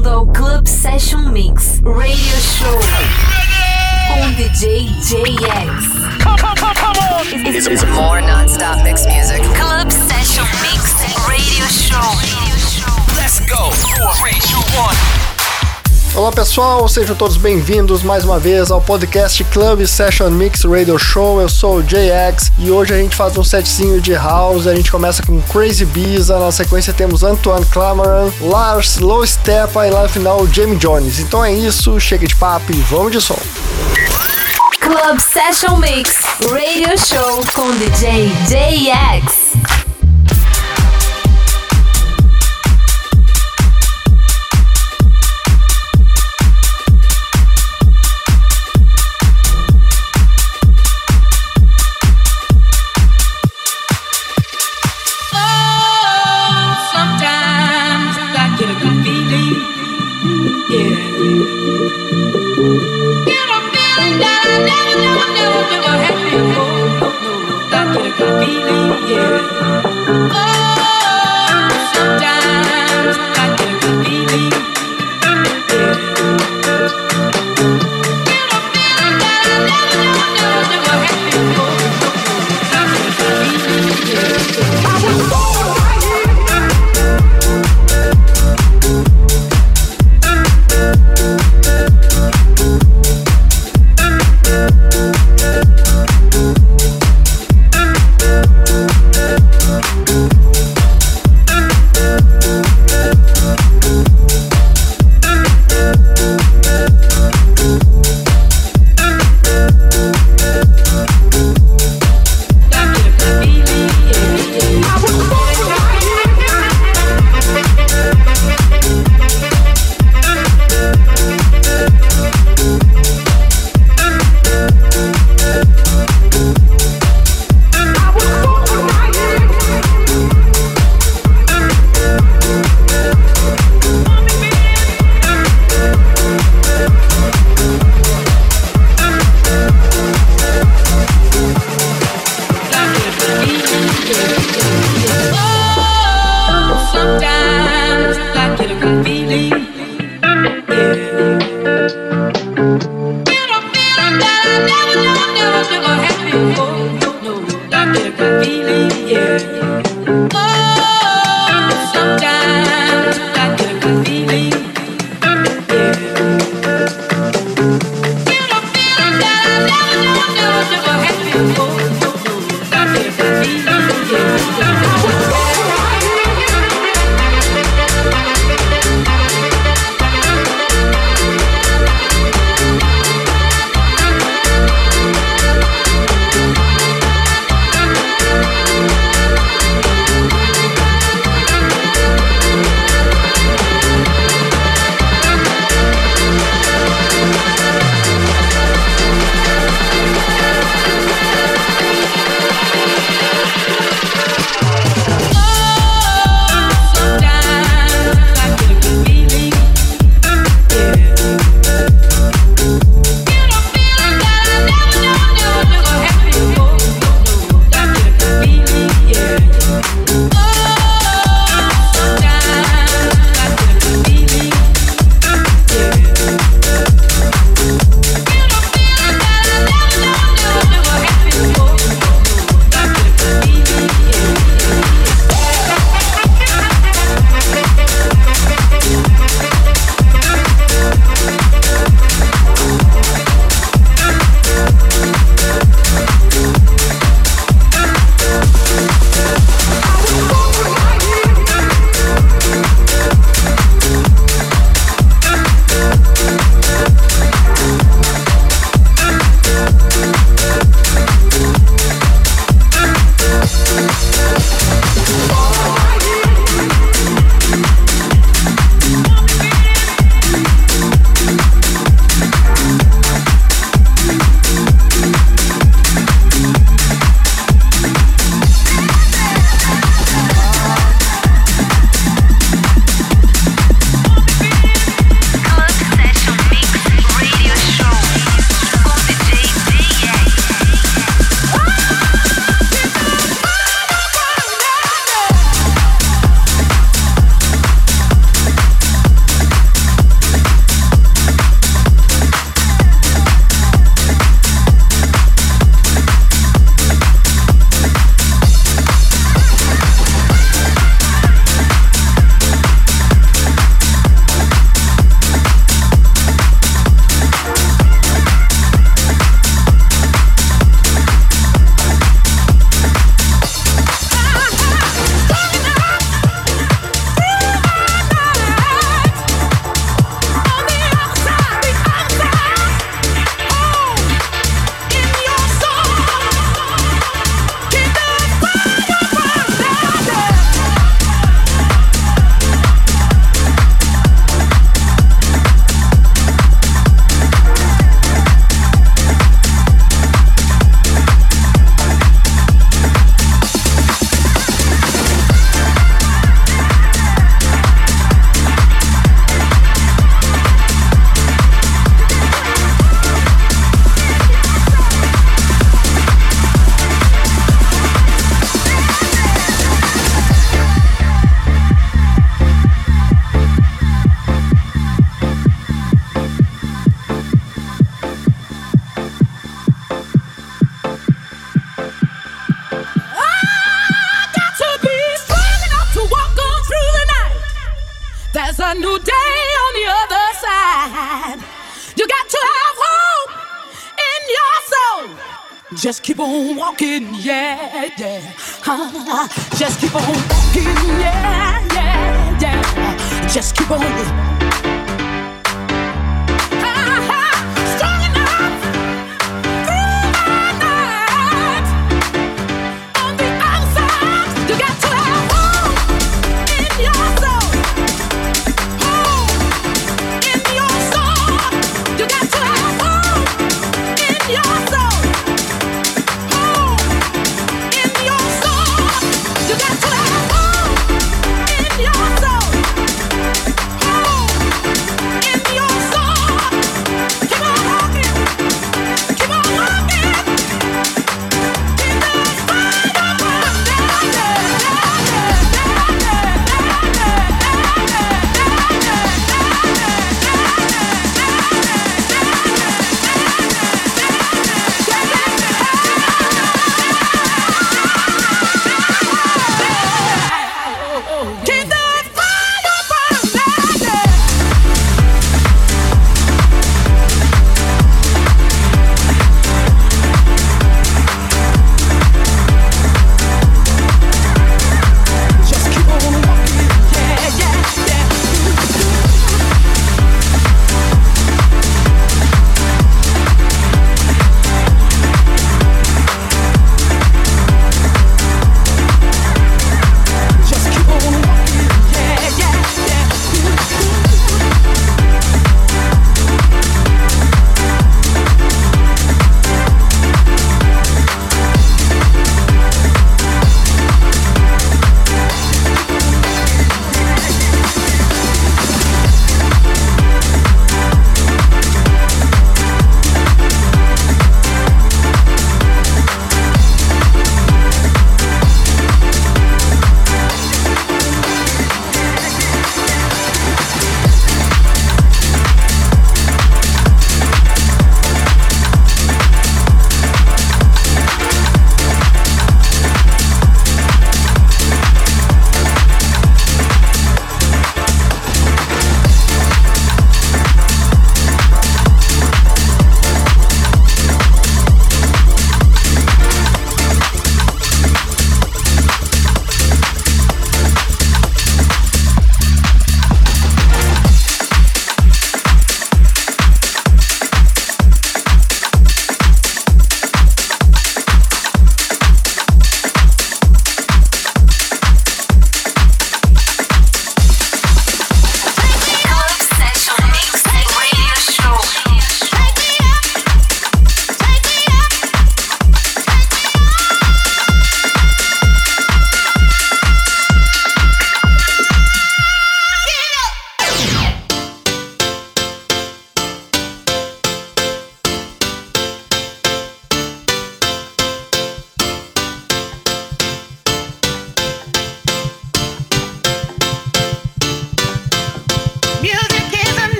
bem-vindo ao Club Session Mix Radio Show com DJ JX. It's, it's more non-stop mix music. Club Session Mix Radio Show. Let's go. Three, two, one. Olá pessoal, sejam todos bem-vindos mais uma vez ao podcast Club Session Mix Radio Show. Eu sou o JX e hoje a gente faz um setzinho de house. A gente começa com Crazy Biza, na sequência temos Antoine Clamaran, Lars, Low Steppa e lá no final Jamie Jones. Então é isso, chega de papo e vamos de som. Club Session Mix Radio Show com DJ JX. Just keep on walking, yeah, yeah. Huh? Just keep on walking, yeah, yeah, yeah. Just keep on.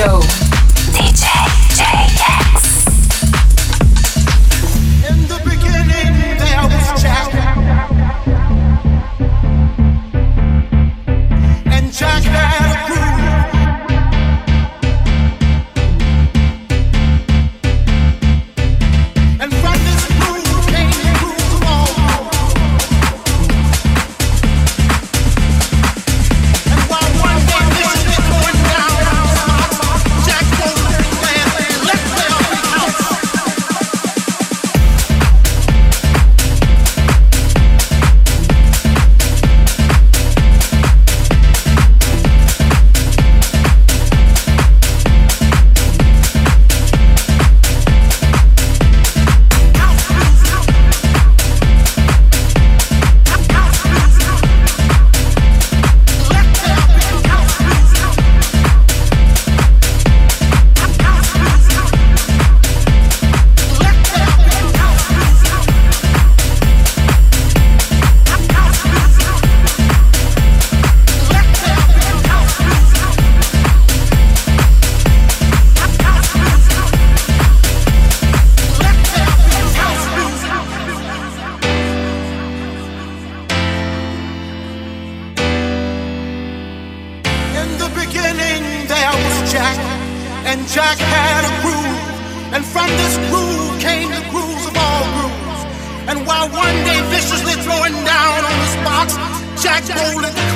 Show. Jack boldly